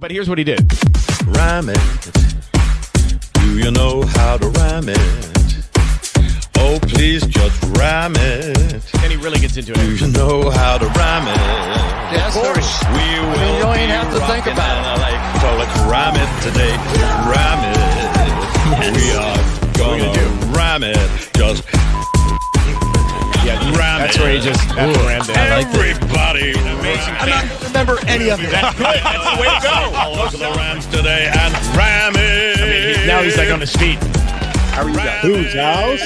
But here's what he did. Rhyme it. Do you know how to rhyme it? Oh, please just rhyme it. And he really gets into it. Do you know how to rhyme it? Yes, of course. We will you don't even have to think about it. Like, so let's rhyme it today. Rhyme it. We are gonna, gonna rhyme it. Just Yeah, rhyme that's where he just F rammed it. Everybody. Amazing. I'm not gonna remember any of it. That's good. That's the way to go. All over the Rams today and ram it. I mean, he- now he's like on his feet. How are you guys? Whose house?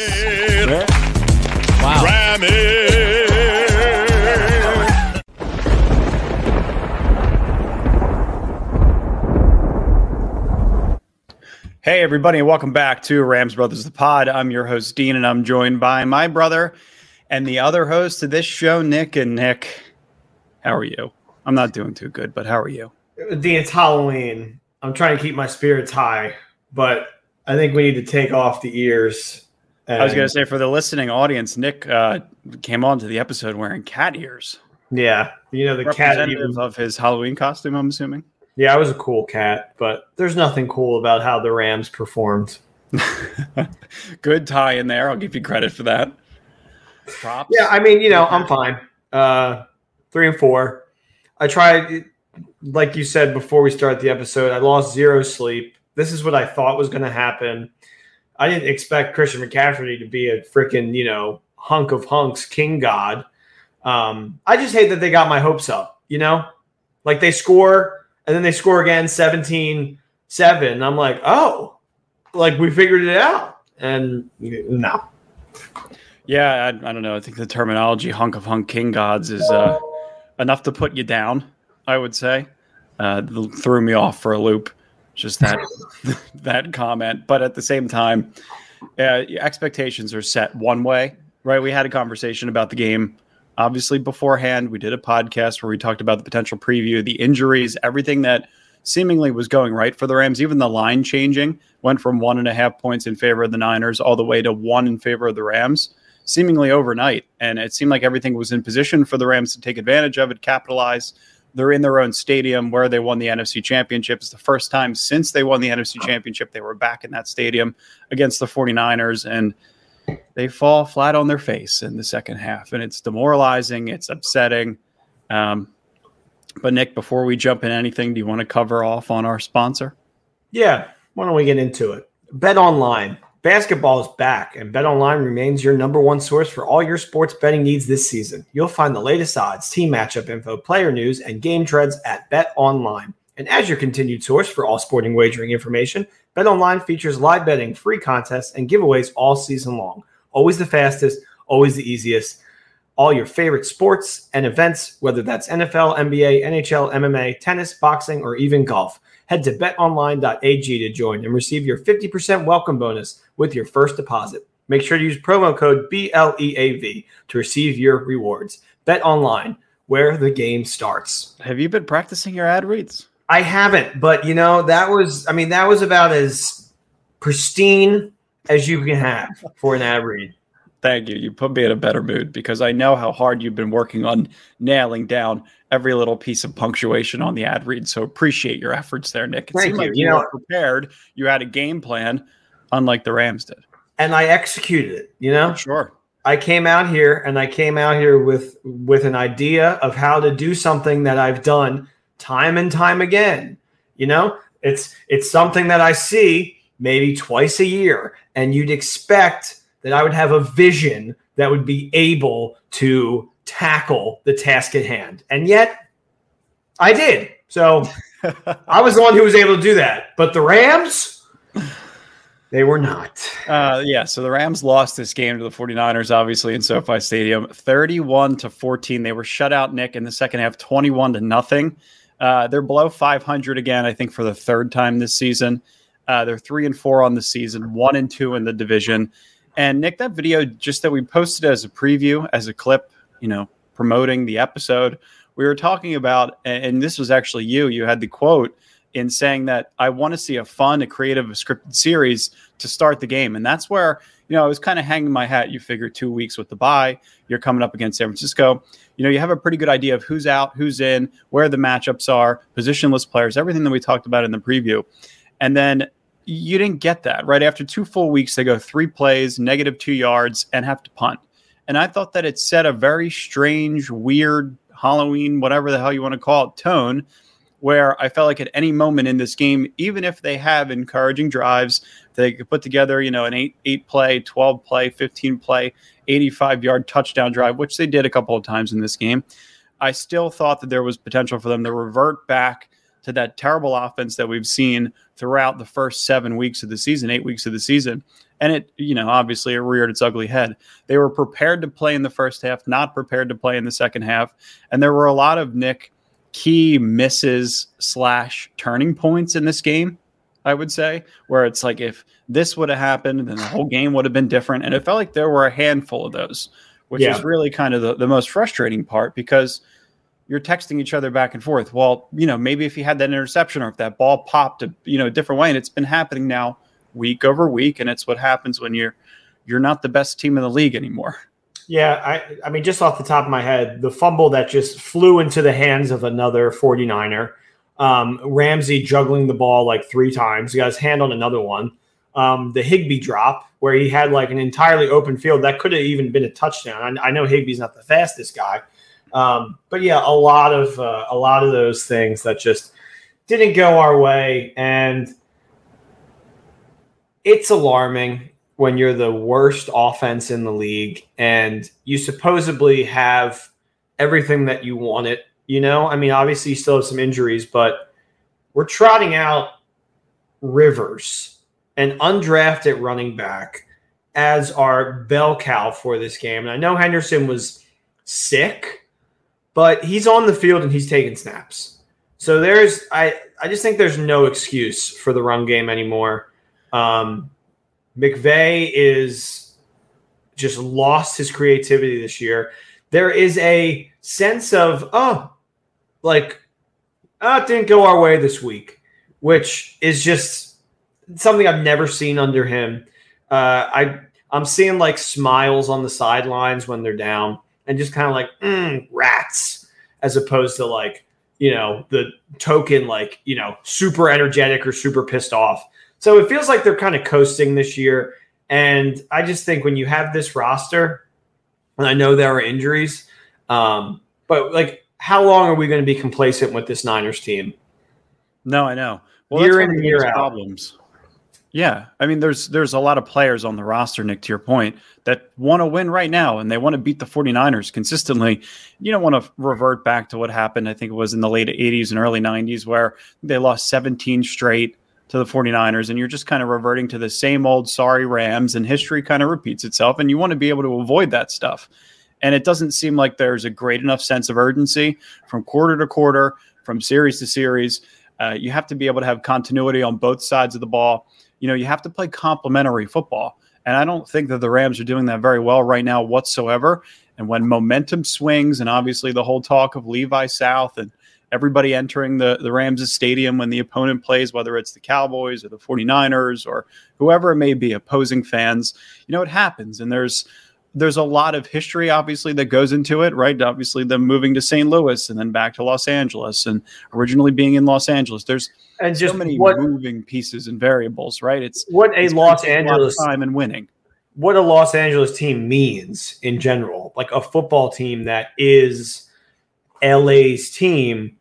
Wow. Ram it. Hey, everybody, and welcome back to Rams Brothers the Pod. I'm your host, Dean, and I'm joined by my brother and the other host of this show, Nick. And Nick, how are you? I'm not doing too good, but how are you? Dean, it's Halloween. I'm trying to keep my spirits high, but I think we need to take off the ears. I was going to say, for the listening audience, Nick uh, came on to the episode wearing cat ears. yeah, you know the cat. ears of his Halloween costume, I'm assuming. yeah, I was a cool cat, but there's nothing cool about how the Rams performed. Good tie in there. I'll give you credit for that. Props. Yeah, I mean, you know, I'm fine. Uh, three and four. I tried, like you said before we start the episode. I lost zero sleep. This is what I thought was going to happen. I didn't expect Christian McCaffrey to be a freaking, you know, hunk of hunks, king god. Um, I just hate that they got my hopes up. You know, like they score and then they score again, 17 7. I'm like, oh, like we figured it out. And no. Yeah, I, I don't know. I think the terminology "hunk of hunk king gods" is uh, enough to put you down. I would say uh, threw me off for a loop. Just that that comment, but at the same time, uh, expectations are set one way, right? We had a conversation about the game, obviously beforehand. We did a podcast where we talked about the potential preview, the injuries, everything that seemingly was going right for the Rams. Even the line changing went from one and a half points in favor of the Niners all the way to one in favor of the Rams seemingly overnight. And it seemed like everything was in position for the Rams to take advantage of it, capitalize. They're in their own stadium where they won the NFC Championship. It's the first time since they won the NFC Championship they were back in that stadium against the 49ers. And they fall flat on their face in the second half. And it's demoralizing, it's upsetting. Um, but, Nick, before we jump in anything, do you want to cover off on our sponsor? Yeah, why don't we get into it? Bet online. Basketball is back, and Bet Online remains your number one source for all your sports betting needs this season. You'll find the latest odds, team matchup info, player news, and game trends at Bet Online. And as your continued source for all sporting wagering information, Bet Online features live betting, free contests, and giveaways all season long. Always the fastest, always the easiest. All your favorite sports and events, whether that's NFL, NBA, NHL, MMA, tennis, boxing, or even golf. Head to betonline.ag to join and receive your 50% welcome bonus with your first deposit. Make sure to use promo code BLEAV to receive your rewards. Bet online, where the game starts. Have you been practicing your ad reads? I haven't, but you know, that was, I mean, that was about as pristine as you can have for an ad read. Thank you. You put me in a better mood because I know how hard you've been working on nailing down every little piece of punctuation on the ad read. So appreciate your efforts there, Nick. It Thank you. like You you, know- prepared. You had a game plan, unlike the Rams did. And I executed it, you know? Sure. I came out here and I came out here with with an idea of how to do something that I've done time and time again. You know, it's it's something that I see maybe twice a year, and you'd expect that I would have a vision that would be able to tackle the task at hand, and yet I did. So I was the one who was able to do that, but the Rams. They were not. Uh, yeah, so the Rams lost this game to the 49ers, obviously, in SoFi Stadium, 31 to 14. They were shut out, Nick, in the second half, 21 to nothing. Uh, they're below 500 again, I think, for the third time this season. Uh, they're three and four on the season, one and two in the division. And Nick, that video just that we posted as a preview, as a clip, you know, promoting the episode, we were talking about, and and this was actually you. You had the quote in saying that I want to see a fun, a creative, a scripted series to start the game, and that's where you know I was kind of hanging my hat. You figure two weeks with the bye, you're coming up against San Francisco. you know, you have a pretty good idea of who's out, who's in, where the matchups are, positionless players, everything that we talked about in the preview. And then you didn't get that right after two full weeks. They go three plays, negative two yards, and have to punt. And I thought that it set a very strange, weird Halloween, whatever the hell you want to call it, tone where I felt like at any moment in this game, even if they have encouraging drives, they could put together, you know, an eight eight play, twelve play, fifteen play, eighty five yard touchdown drive, which they did a couple of times in this game. I still thought that there was potential for them to revert back to that terrible offense that we've seen throughout the first seven weeks of the season, eight weeks of the season. And it, you know, obviously it reared its ugly head. They were prepared to play in the first half, not prepared to play in the second half. And there were a lot of Nick key misses slash turning points in this game. I would say where it's like if this would have happened, then the whole game would have been different. And it felt like there were a handful of those, which Yeah. is really kind of the, the most frustrating part because you're texting each other back and forth. Well, you know, maybe if you had that interception or if that ball popped a you know a different way, and it's been happening now week over week, and it's what happens when you're you're not the best team in the league anymore. Yeah, I, I mean, just off the top of my head, the fumble that just flew into the hands of another 49er. Um, Ramsey juggling the ball like three times. He got his hand on another one. Um, the Higbee drop, where he had like an entirely open field, that could have even been a touchdown. I, I know Higbee's not the fastest guy, um, but yeah, a lot of uh, a lot of those things that just didn't go our way, and it's alarming when you're the worst offense in the league and you supposedly have everything that you wanted. You know, I mean, obviously you still have some injuries, but we're trotting out Rivers, an undrafted running back, as our bell cow for this game. And I know Henderson was sick, but he's on the field and he's taking snaps. So there's, I, I just think there's no excuse for the run game anymore. Um, McVay is just lost his creativity this year. There is a sense of, oh, like, oh, it didn't go our way this week, which is just something I've never seen under him. Uh, I I'm seeing like smiles on the sidelines when they're down, and just kind of like mm, rats, as opposed to like you know the token like you know super energetic or super pissed off. So it feels like they're kind of coasting this year. And I just think when you have this roster, and I know there are injuries, um, but like, how long are we going to be complacent with this Niners team? No, I know. Year that's in and year out. Problems. Yeah, I mean, there's there's a lot of players on the roster, Nick. To your point, that want to win right now, and they want to beat the 49ers consistently. You don't want to revert back to what happened. I think it was in the late 80s and early 90s, where they lost 17 straight to the 49ers, and you're just kind of reverting to the same old sorry Rams, and history kind of repeats itself, and you want to be able to avoid that stuff. And it doesn't seem like there's a great enough sense of urgency from quarter to quarter, from series to series. Uh, you have to be able to have continuity on both sides of the ball. You know, you have to play complementary football. And I don't think that the Rams are doing that very well right now whatsoever. And when momentum swings, and obviously the whole talk of Levi South and everybody entering the, the Rams' stadium when the opponent plays, whether it's the Cowboys or the 49ers or whoever it may be, opposing fans, you know, it happens. And there's there's a lot of history obviously that goes into it, right? Obviously them moving to St. Louis and then back to Los Angeles and originally being in Los Angeles. There's And just so many what moving pieces and variables, right? It's what a it's Los take a Angeles time and winning. what a Los Angeles team means in general, like a football team that is LA's team,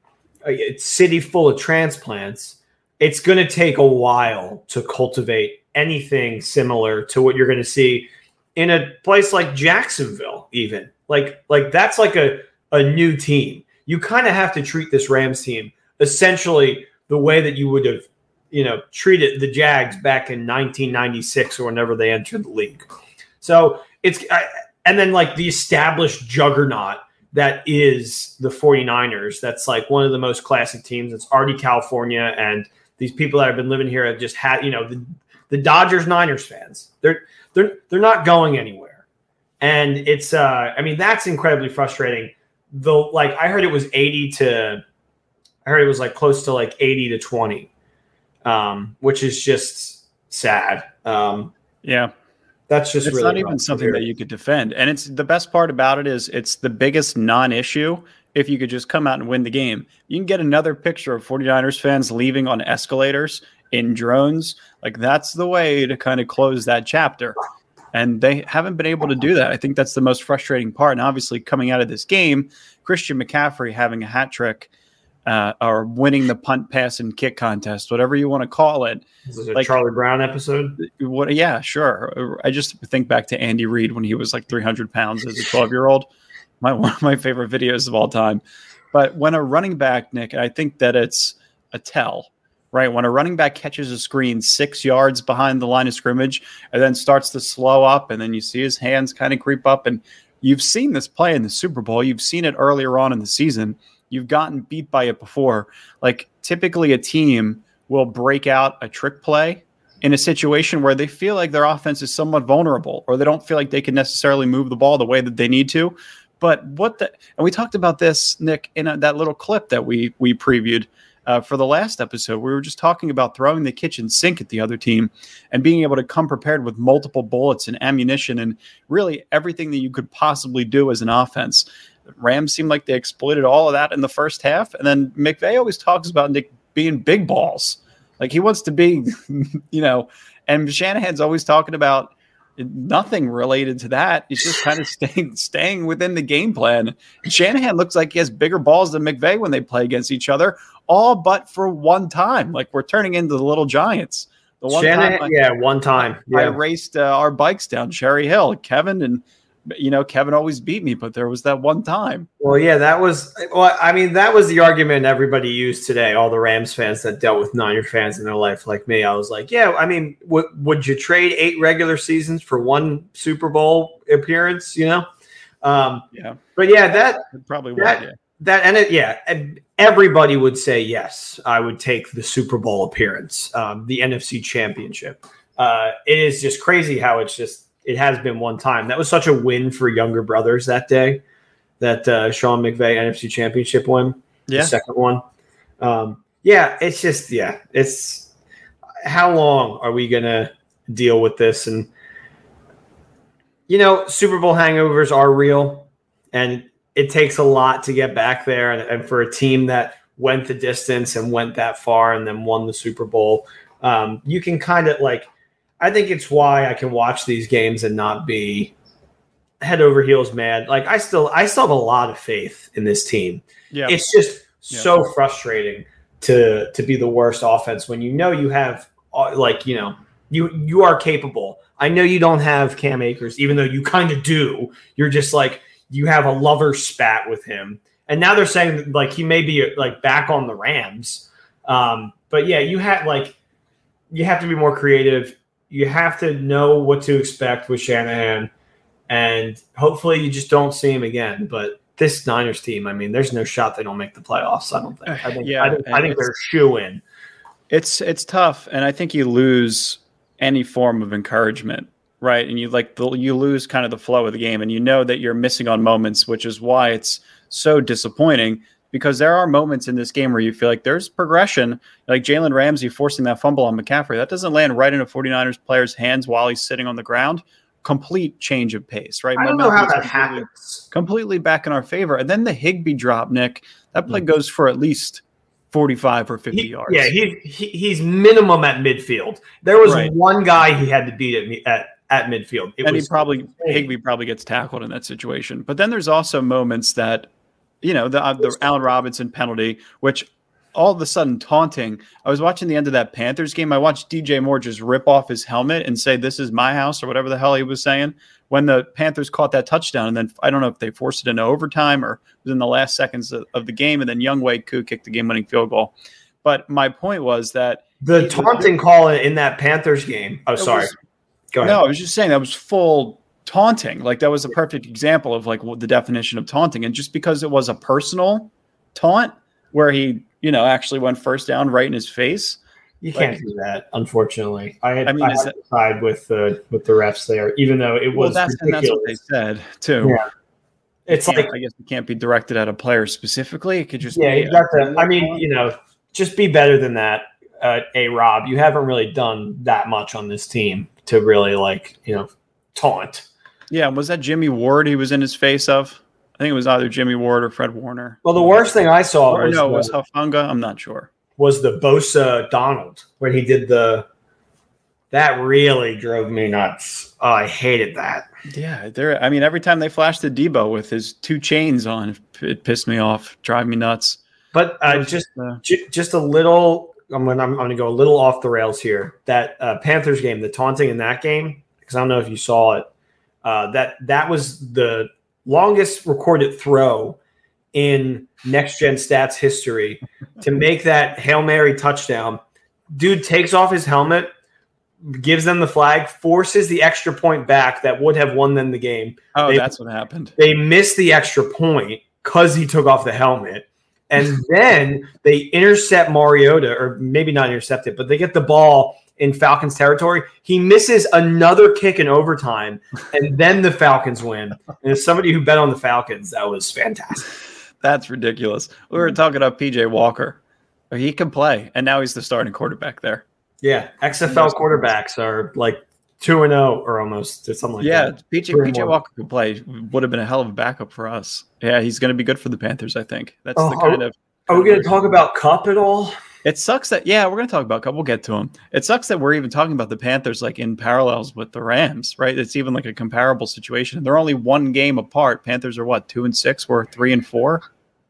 city full of transplants. It's going to take a while to cultivate anything similar to what you're going to see in a place like Jacksonville, even like like that's like a a new team. You kind of have to treat this Rams team essentially the way that you would have, you know, treated the Jags back in 1996 or whenever they entered the league. So it's I, and then like the established juggernaut that is the 49ers. That's like one of the most classic teams. It's already California and these people that have been living here have just had, you know, the, the Dodgers Niners fans. They're they're they're not going anywhere. And it's uh I mean that's incredibly frustrating. Though like I heard it was 80 to I heard it was like close to like 80 to 20. Um which is just sad. Um Yeah. That's just it's really not even something that you could defend. And it's the best part about it is it's the biggest non-issue if you could just come out and win the game. You can get another picture of 49ers fans leaving on escalators in drones. Like that's the way to kind of close that chapter. And they haven't been able to do that. I think that's the most frustrating part. And obviously, coming out of this game, Christian McCaffrey having a hat trick uh, or winning the punt, pass, and kick contest, whatever you want to call it, This is a Charlie Brown episode. what? Yeah, sure. I just think back to Andy Reid when he was like 300 pounds as a 12 year old. My one of my favorite videos of all time. But when a running back, Nick, I think that it's a tell, right? When a running back catches a screen six yards behind the line of scrimmage and then starts to slow up, and then you see his hands kind of creep up, and you've seen this play in the Super Bowl. You've seen it earlier on in the season. You've gotten beat by it before. Like typically, a team will break out a trick play in a situation where they feel like their offense is somewhat vulnerable or they don't feel like they can necessarily move the ball the way that they need to. But what the and we talked about this, Nick, in a, that little clip that we we previewed uh, for the last episode. We were just talking about throwing the kitchen sink at the other team and being able to come prepared with multiple bullets and ammunition and really everything that you could possibly do as an offense. Rams seemed like they exploited all of that in the first half, and then McVay always talks about Nick being big balls. Like he wants to be, you know, and Shanahan's always talking about nothing related to that. He's just kind of staying staying within the game plan. Shanahan looks like he has bigger balls than McVay when they play against each other, all but for one time. Like we're turning into the little giants. The one Shanahan, time I, yeah, one time. I raced uh, our bikes down Cherry Hill, Kevin and you know Kevin always beat me, but there was that one time. Well, yeah, that was. Well, I mean, that was the argument everybody used today. All the Rams fans that dealt with Niners fans in their life, like me, I was like, yeah. I mean, w- would you trade eight regular seasons for one Super Bowl appearance? You know. Um, Yeah, but yeah, that it probably would. That- Yeah. that and it, yeah, everybody would say yes. I would take the Super Bowl appearance, um, the NFC Championship. Uh, it is just crazy how it's just it has been one time. That was such a win for younger brothers that day. That uh, Sean McVay NFC Championship win, the Yeah. second one. Um, yeah, it's just yeah, it's how long are we gonna deal with this? And you know, Super Bowl hangovers are real, and it takes a lot to get back there. And, and for a team that went the distance and went that far and then won the Super Bowl, um, you can kind of like. I think it's why I can watch these games and not be head over heels mad. Like I still, I still have a lot of faith in this team Yeah. it's just Yeah. so frustrating to to be the worst offense when you know you have uh, like you know you you are capable. I know you don't have Cam Akers, even though you kind of do. You're just like you have a lover spat with him, and now they're saying that, like he may be like back on the Rams. Um, but yeah, you have like you have to be more creative. You have to know what to expect with Shanahan, and hopefully you just don't see him again. But this Niners team, I mean, there's no shot they don't make the playoffs. I don't think. I think. Yeah, I think, I think they're shoe in. It's it's tough, and I think you lose any form of encouragement, right? And you like the, you lose kind of the flow of the game, and you know that you're missing on moments, which is why it's so disappointing. Because there are moments in this game where you feel like there's progression, like Jalen Ramsey forcing that fumble on McCaffrey. That doesn't land right in a 49ers player's hands while he's sitting on the ground. Complete change of pace, right? I don't know how that completely- happens. completely back in our favor. And then the Higbee drop, Nick, that play hmm. goes for at least 45 or 50 He- yards. yeah, he, he he's minimum at midfield. There was Right. one guy he had to beat at me- at, at midfield. It and was he probably. Higbee probably gets tackled in that situation. But then there's also moments that, you know, the uh, the Allen Robinson penalty, which all of a sudden taunting. I was watching the end of that Panthers game. I watched DJ Moore just rip off his helmet and say, "This is my house" or whatever the hell he was saying. When the Panthers caught that touchdown, and then I don't know if they forced it into overtime or it was in the last seconds of, of the game, and then Younghoe Koo kicked the game-winning field goal. But my point was that the he- taunting call in, in that Panthers game. Oh, sorry. was- Go ahead. No, I was just saying that was full taunting. Like that was a perfect example of like what the definition of taunting. And just because it was a personal taunt where he, you know, actually went first down right in his face. You can't do that, unfortunately. I had, I I mean, had is to side with the with the refs there, even though it Well, was that's and that's what they said too. Yeah. It's like I guess it can't be directed at a player specifically. It could just yeah, be you got to. I mean, you know, just be better than that. Uh, a Rob, you haven't really done that much on this team to really like you know taunt. Yeah, was that Jimmy Ward he was in his face of? I think it was either Jimmy Ward or Fred Warner. Well, the worst thing I saw Or was, no, the, was Hufanga. I'm not sure. was the Bosa Donald when he did the. That really drove me nuts. Oh, I hated that. Yeah, there. I mean, every time they flashed the Deebo with his two chains on, it pissed me off, drive me nuts. But uh, just Uh, J- just a little. I'm gonna, I'm gonna go a little off the rails here. That uh, Panthers game, the taunting in that game, because I don't know if you saw it. Uh, that that was the longest recorded throw in next gen stats history to make that hail mary touchdown. Dude takes off his helmet, gives them the flag, forces the extra point back that would have won them the game. oh, They- that's what happened. They missed the extra point because he took off the helmet. And then they intercept Mariota, or maybe not intercept it, but they get the ball in Falcons territory. He misses another kick in overtime, and then the Falcons win. And as somebody who bet on the Falcons, that was fantastic. That's ridiculous. We were talking about PJ Walker. He can play, and now he's the starting quarterback there. Yeah, XFL quarterbacks are like two and zero or almost or something like yeah, that. PJ PJ. Walker could play. Would have been a hell of a backup for us. Yeah, he's going to be good for the Panthers. I think that's Oh, the kind of. Are we going to talk about Kupp at all? It sucks that yeah, we're going to talk about. Kupp. We'll get to him. It sucks that we're even talking about the Panthers like in parallels with the Rams, right? It's even like a comparable situation. They're only one game apart. Panthers are what two and six. We're three and four.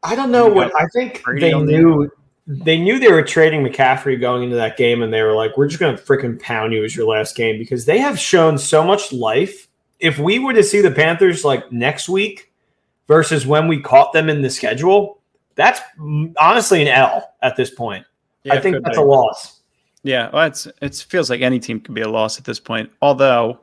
I don't know what I think they knew. They knew they were trading McCaffrey going into that game, and they were like, "We're just going to freaking pound you as your last game because they have shown so much life." If we were to see the Panthers like next week versus when we caught them in the schedule, that's honestly an L at this point. Yeah, I think that's be. a loss. Yeah, well, it's it feels like any team could be a loss at this point. Although,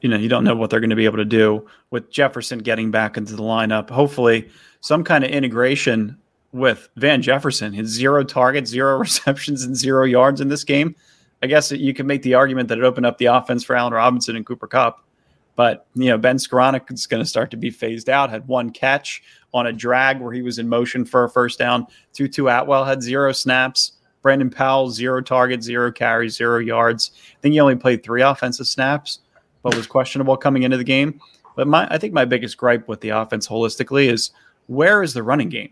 you know, you don't know what they're going to be able to do with Jefferson getting back into the lineup. Hopefully, some kind of integration with Van Jefferson. His zero targets, zero receptions, and zero yards in this game. I guess you can make the argument that it opened up the offense for Allen Robinson and Cooper Kupp. But you know, Ben Skowronek is going to start to be phased out. Had one catch on a drag where he was in motion for a first down. Tutu Atwell had zero snaps. Brandon Powell, zero targets, zero carries, zero yards. I think he only played three offensive snaps, but was questionable coming into the game. But my, I think my biggest gripe with the offense holistically is where is the running game?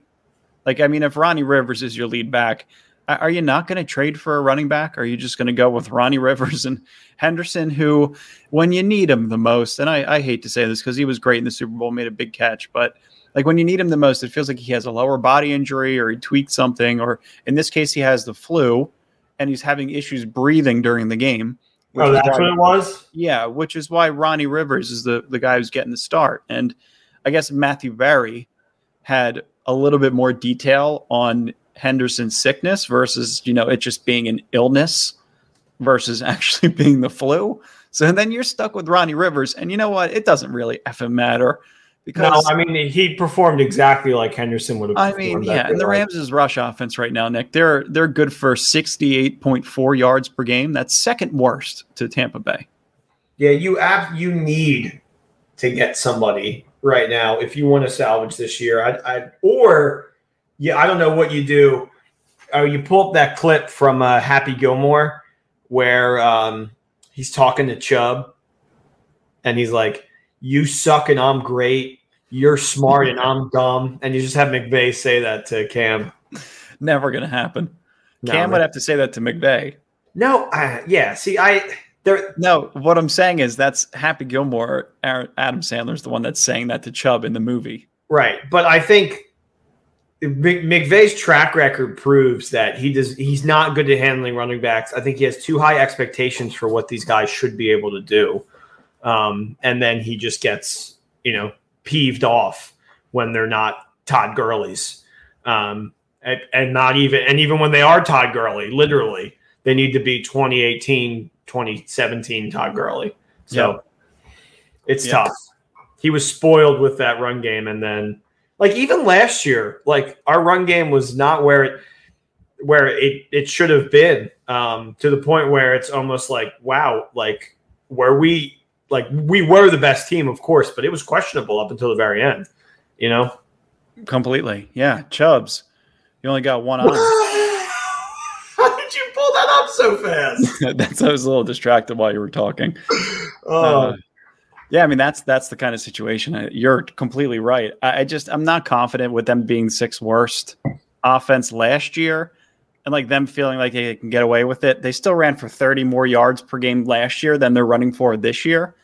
Like, I mean, if Ronnie Rivers is your lead back, are you not going to trade for a running back? Are you just going to go with Ronnie Rivers and Henderson, who, when you need him the most, and I, I hate to say this because he was great in the Super Bowl, made a big catch, but like when you need him the most, it feels like he has a lower body injury or he tweaked something, or in this case, he has the flu and he's having issues breathing during the game. Oh, that's why- what it was. yeah, which is why Ronnie Rivers is the the guy who's getting the start. And I guess Matthew Berry had a little bit more detail on Henderson's sickness versus, you know, it just being an illness versus actually being the flu. So then you're stuck with Ronnie Rivers. And you know what? It doesn't really effing matter Because, No, I mean he performed exactly like Henderson would have. I mean, yeah, and the day. Rams' rush offense right now, Nick, they're they're good for 68.4 yards per game. That's second worst to Tampa Bay. Yeah, you ab- you need to get somebody right now if you want to salvage this year. I, I or yeah, I don't know what you do. Oh, you pull up that clip from uh, Happy Gilmore where um, he's talking to Chubb, and he's like, "You suck and I'm great. You're smart and I'm dumb." And you just have McVay say that to Cam. Never going to happen. No, Cam man. would have to say that to McVay. No, uh, yeah. See, I there. No, what I'm saying is that's Happy Gilmore. Aaron, Adam Sandler's the one that's saying that to Chubb in the movie. Right, but I think Mc- McVay's track record proves that he does. He's not good at handling running backs. I think he has too high expectations for what these guys should be able to do, um, and then he just gets you know peeved off when they're not Todd Gurley's, um, and, and not even and even when they are Todd Gurley, literally they need to be 2018, 2017 Todd Gurley. So it's Yeah. tough. He was spoiled with that run game, and then like even last year, like our run game was not where it where it it should have been. Um, to the point where it's almost like wow, like where we like we were the best team, of course, but it was questionable up until the very end. You know. Completely. Yeah. Chubbs. You only got one eye. How did you pull that up so fast? that's I was a little distracted while you were talking. Oh, Uh, Yeah, I mean that's that's the kind of situation. I- You're completely right. I, I just I'm not confident with them being sixth worst offense last year, and like them feeling like they can get away with it. They still ran for 30 more yards per game last year than they're running for this year,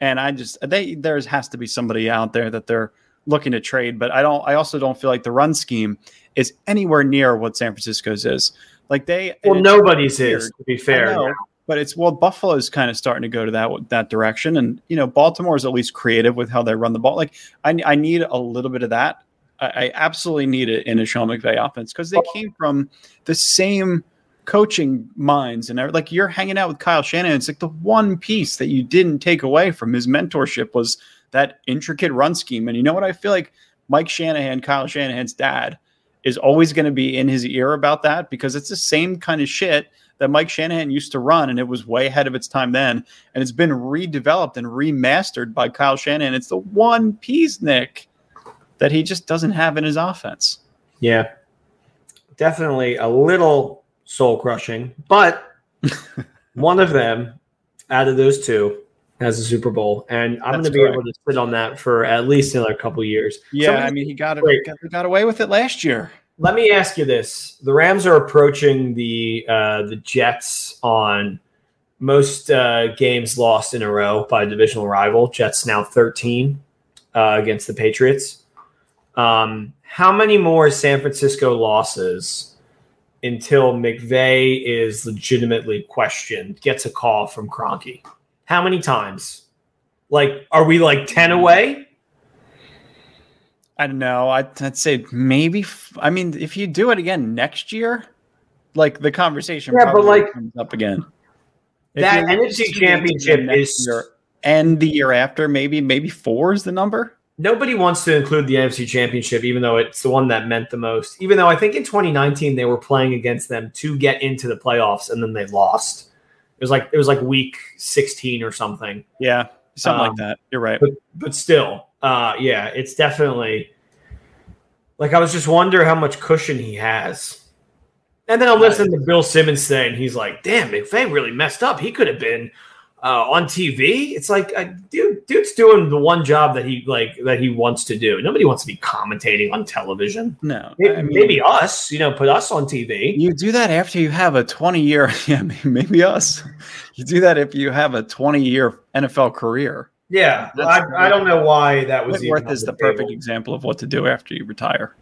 and I just they there has to be somebody out there that they're looking to trade. But I don't. I also don't feel like the run scheme is anywhere near what San Francisco's is. Like they Well, nobody's weird. is to be fair. know, but it's well, Buffalo's kind of starting to go to that that direction, and you know, Baltimore is at least creative with how they run the ball. Like I, I need a little bit of that. I, I absolutely need it in a Sean McVay offense because they came from the same coaching minds and like you're hanging out with Kyle Shanahan. It's like the one piece that you didn't take away from his mentorship was that intricate run scheme. And you know what? I feel like Mike Shanahan, Kyle Shanahan's dad, is always going to be in his ear about that because it's the same kind of shit that Mike Shanahan used to run, and it was way ahead of its time then. And it's been redeveloped and remastered by Kyle Shanahan. It's the one piece, Nick, that he just doesn't have in his offense. Yeah. Definitely a little soul crushing, but one of them out of those two has a Super Bowl, and I'm going to be correct. able to sit on that for at least another couple years. Yeah, Somebody- I mean, he got it. Got, got away with it last year. Let me ask you this: the Rams are approaching the uh, the Jets on most uh, games lost in a row by a divisional rival. Jets now 13 uh, against the Patriots. Um, how many more San Francisco losses until McVay is legitimately questioned, gets a call from Kroenke? How many times? Like, are we like 10 mm. away? I don't know. I'd, I'd say maybe. f- I mean, if you do it again next year, like the conversation, Yeah, but, like, comes up again. If that NFC championship again is- year and the year after, maybe maybe four is the number. nobody wants to include the NFC Championship, even though it's the one that meant the most. Even though I think in 2019 they were playing against them to get into the playoffs, and then they lost. It was like it was like week 16 or something. Yeah, something Um, like that. You're right. But but still, uh, yeah, it's definitely like I was just wonder how much cushion he has. And then I'm listening to Bill Simmons saying he's like, "Damn, McVay really messed up. He could have been uh, on TV." It's like, uh, dude, dude's doing the one job that he like that he wants to do. Nobody wants to be commentating on television. No, Maybe, I mean, maybe us, you know, put us on TV. You do that after you have a 20 year, yeah, maybe us. You do that if you have a 20 year NFL career. Yeah, I, I don't know why that was. Whitworth is the table. perfect example of what to do after you retire.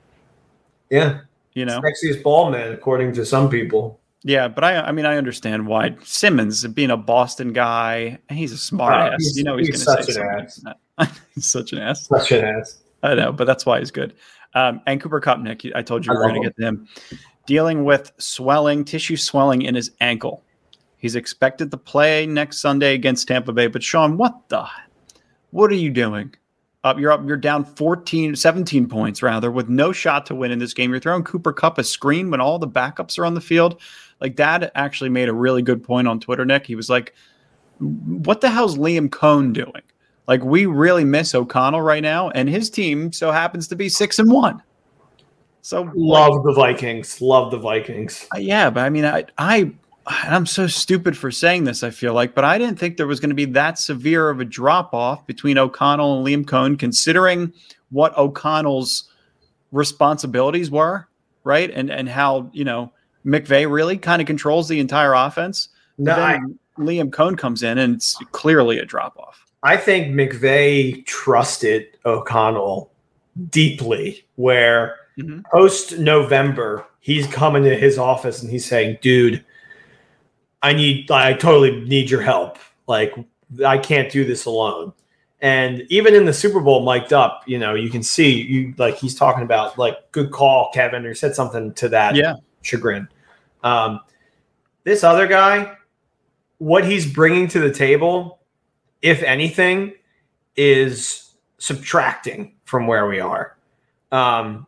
Yeah, You know, sexiest ball man, according to some people. Yeah, but I, I mean, I understand why Simmons, being a Boston guy, he's a smart Oh, ass. you know, he's, he's going to such say an something. that. he's such an ass. Such an ass. I know, but that's why he's good. Um, and Cooper Kupp, Nick, I told you I we were love going to get him. Dealing with swelling, tissue swelling in his ankle. He's expected to play next Sunday against Tampa Bay. But Sean, what the? What are you doing? Up, you're up. You're down 14, 17 points rather, with no shot to win in this game. You're throwing Cooper Kupp a screen when all the backups are on the field. Like Dad actually made a really good point on Twitter, Nick. He was like, "What the hell's Liam Coen doing?" Like we really miss O'Connell right now, and his team so happens to be six and one. So like, Love the Vikings. Love the Vikings. uh, yeah, but I mean, I, I, I'm so stupid for saying this. I feel like, but I didn't think there was going to be that severe of a drop off between O'Connell and Liam Coen, considering what O'Connell's responsibilities were, right? And and how you know McVay really kind of controls the entire offense. No, I, then Liam Coen comes in, and it's clearly a drop off. I think McVay trusted O'Connell deeply, where Mhm. post November, he's coming to his office and he's saying, dude, I need, I totally need your help. Like, I can't do this alone. And even in the Super Bowl mic'd up, you know, you can see you like he's talking about like good call, Kevin, or said something to that Yeah. chagrin. Um, this other guy, what he's bringing to the table, if anything, is subtracting from where we are. Um,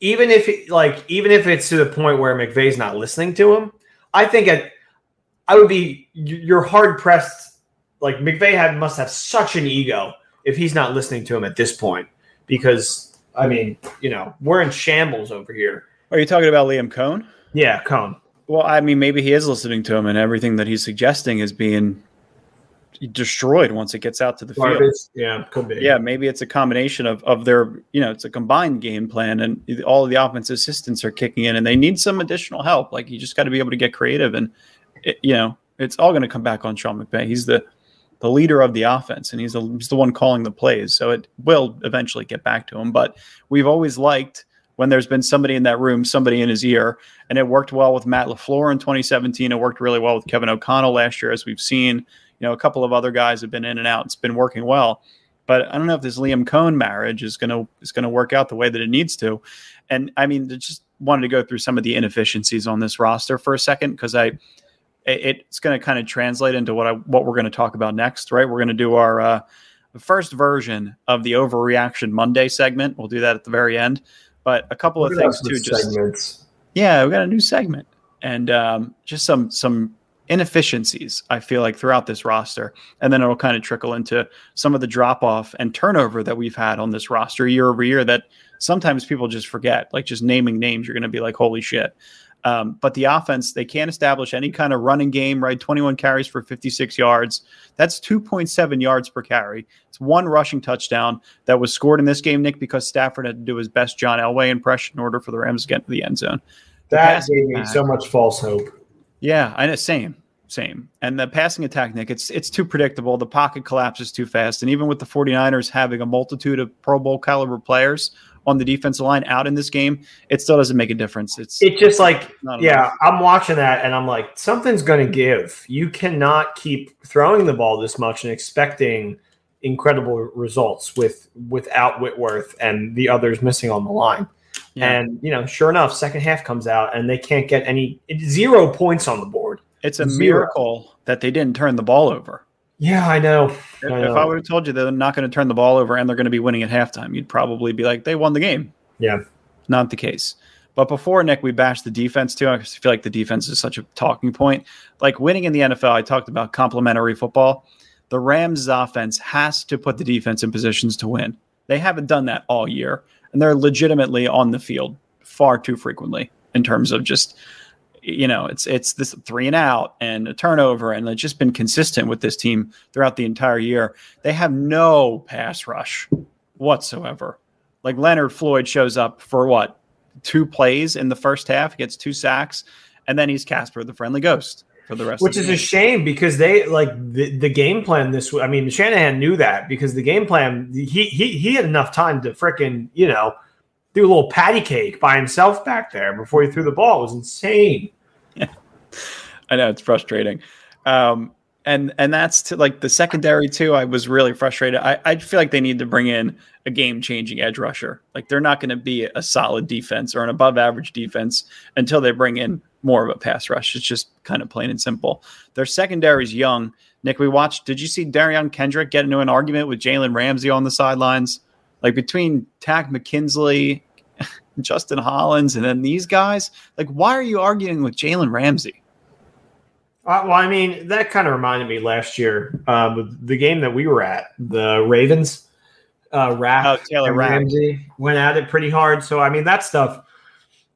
even if it, like even if it's to the point where McVay's not listening to him, I think at, I would be you're hard pressed. Like McVay had must have such an ego if he's not listening to him at this point, because I mean, you know, we're in shambles over here. Are you talking about Liam Coen? Yeah, Coen. Well, I mean, maybe he is listening to him, and everything that he's suggesting is being destroyed once it gets out to the field. Yeah, could be. Yeah, maybe it's a combination of of their, you know, it's a combined game plan, and all of the offensive assistants are kicking in, and they need some additional help. Like you just got to be able to get creative, and it, you know, it's all going to come back on Sean McVay. He's the the leader of the offense, and he's the, he's the one calling the plays. So it will eventually get back to him. But we've always liked when there's been somebody in that room, somebody in his ear, and it worked well with Matt Lafleur in 2017. It worked really well with Kevin O'Connell last year, as we've seen. You know, a couple of other guys have been in and out. It's been working well. But I don't know if this Liam Coen marriage is gonna is gonna work out the way that it needs to. And I mean, just wanted to go through some of the inefficiencies on this roster for a second because I it's going to kind of translate into what I what we're going to talk about next, right? We're going to do our uh, first version of the overreaction Monday segment. We'll do that at the very end. But a couple of things too. Just segments. yeah, we got a new segment and um, just some some inefficiencies. I feel like throughout this roster, and then it'll kind of trickle into some of the drop off and turnover that we've had on this roster year over year. That sometimes people just forget. Like just naming names, you're going to be like, "Holy shit!" Um, but the offense, they can't establish any kind of running game, right? 21 carries for 56 yards. That's 2.7 yards per carry. It's one rushing touchdown that was scored in this game, Nick, because Stafford had to do his best John Elway impression in order for the Rams to get to the end zone. That gave me so much false hope. Yeah, I know. Same, same. And the passing attack, Nick, it's it's too predictable. The pocket collapses too fast. And even with the 49ers having a multitude of Pro Bowl caliber players, on the defensive line out in this game, it still doesn't make a difference. It's it just like yeah. I'm watching that and I'm like something's going to give. You cannot keep throwing the ball this much and expecting incredible results with without Whitworth and the others missing on the line. Yeah. And you know, sure enough, second half comes out and they can't get any zero points on the board. It's a zero. miracle that they didn't turn the ball over. Yeah, I know. I know. If I would have told you they're not going to turn the ball over and they're going to be winning at halftime, you'd probably be like, they won the game. Yeah. Not the case. But before Nick, we bashed the defense too. I feel like the defense is such a talking point. Like winning in the NFL, I talked about complementary football. The Rams' offense has to put the defense in positions to win. They haven't done that all year, and they're legitimately on the field far too frequently in terms of just you know, it's it's this three and out and a turnover, and it's just been consistent with this team throughout the entire year. They have no pass rush whatsoever. Like Leonard Floyd shows up for what two plays in the first half, gets two sacks, and then he's Casper the Friendly Ghost for the rest. Which is game. a shame because they like the, the game plan. This, I mean, Shanahan knew that because the game plan he he he had enough time to fricking you know do a little patty cake by himself back there before he threw the ball. It was insane. Yeah. I know it's frustrating. Um, and and that's to like the secondary too. I was really frustrated. I, I feel like they need to bring in a game changing edge rusher. Like they're not going to be a solid defense or an above average defense until they bring in more of a pass rush. It's just kind of plain and simple. Their secondary is young. Nick, we watched. Did you see Derion Kendrick get into an argument with Jalen Ramsey on the sidelines? Like between Takk McKinley Justin Hollins, and then these guys. Like, why are you arguing with Jalen Ramsey? Uh, well, I mean, that kind of reminded me last year, uh, the game that we were at, the Ravens. Uh, Rapp oh, Taylor Ramsey went at it pretty hard. So, I mean, that stuff.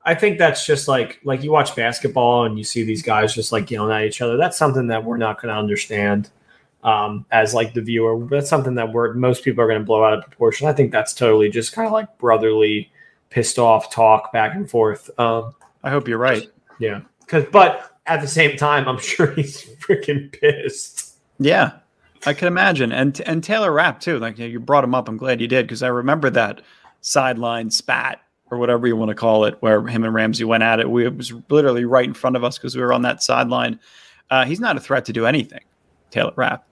I think that's just like like you watch basketball and you see these guys just like yelling at each other. That's something that we're not going to understand um, as like the viewer. That's something that we're most people are going to blow out of proportion. I think that's totally just kind of like brotherly pissed off talk back and forth. Um, I hope you're right. Yeah, because but at the same time, I'm sure he's freaking pissed. Yeah, I can imagine, and and Taylor Rapp too. Like you brought him up. I'm glad you did because I remember that sideline spat or whatever you want to call it, where him and Ramsey went at it. We, it was literally right in front of us because we were on that sideline. Uh, he's not a threat to do anything, Taylor Rapp.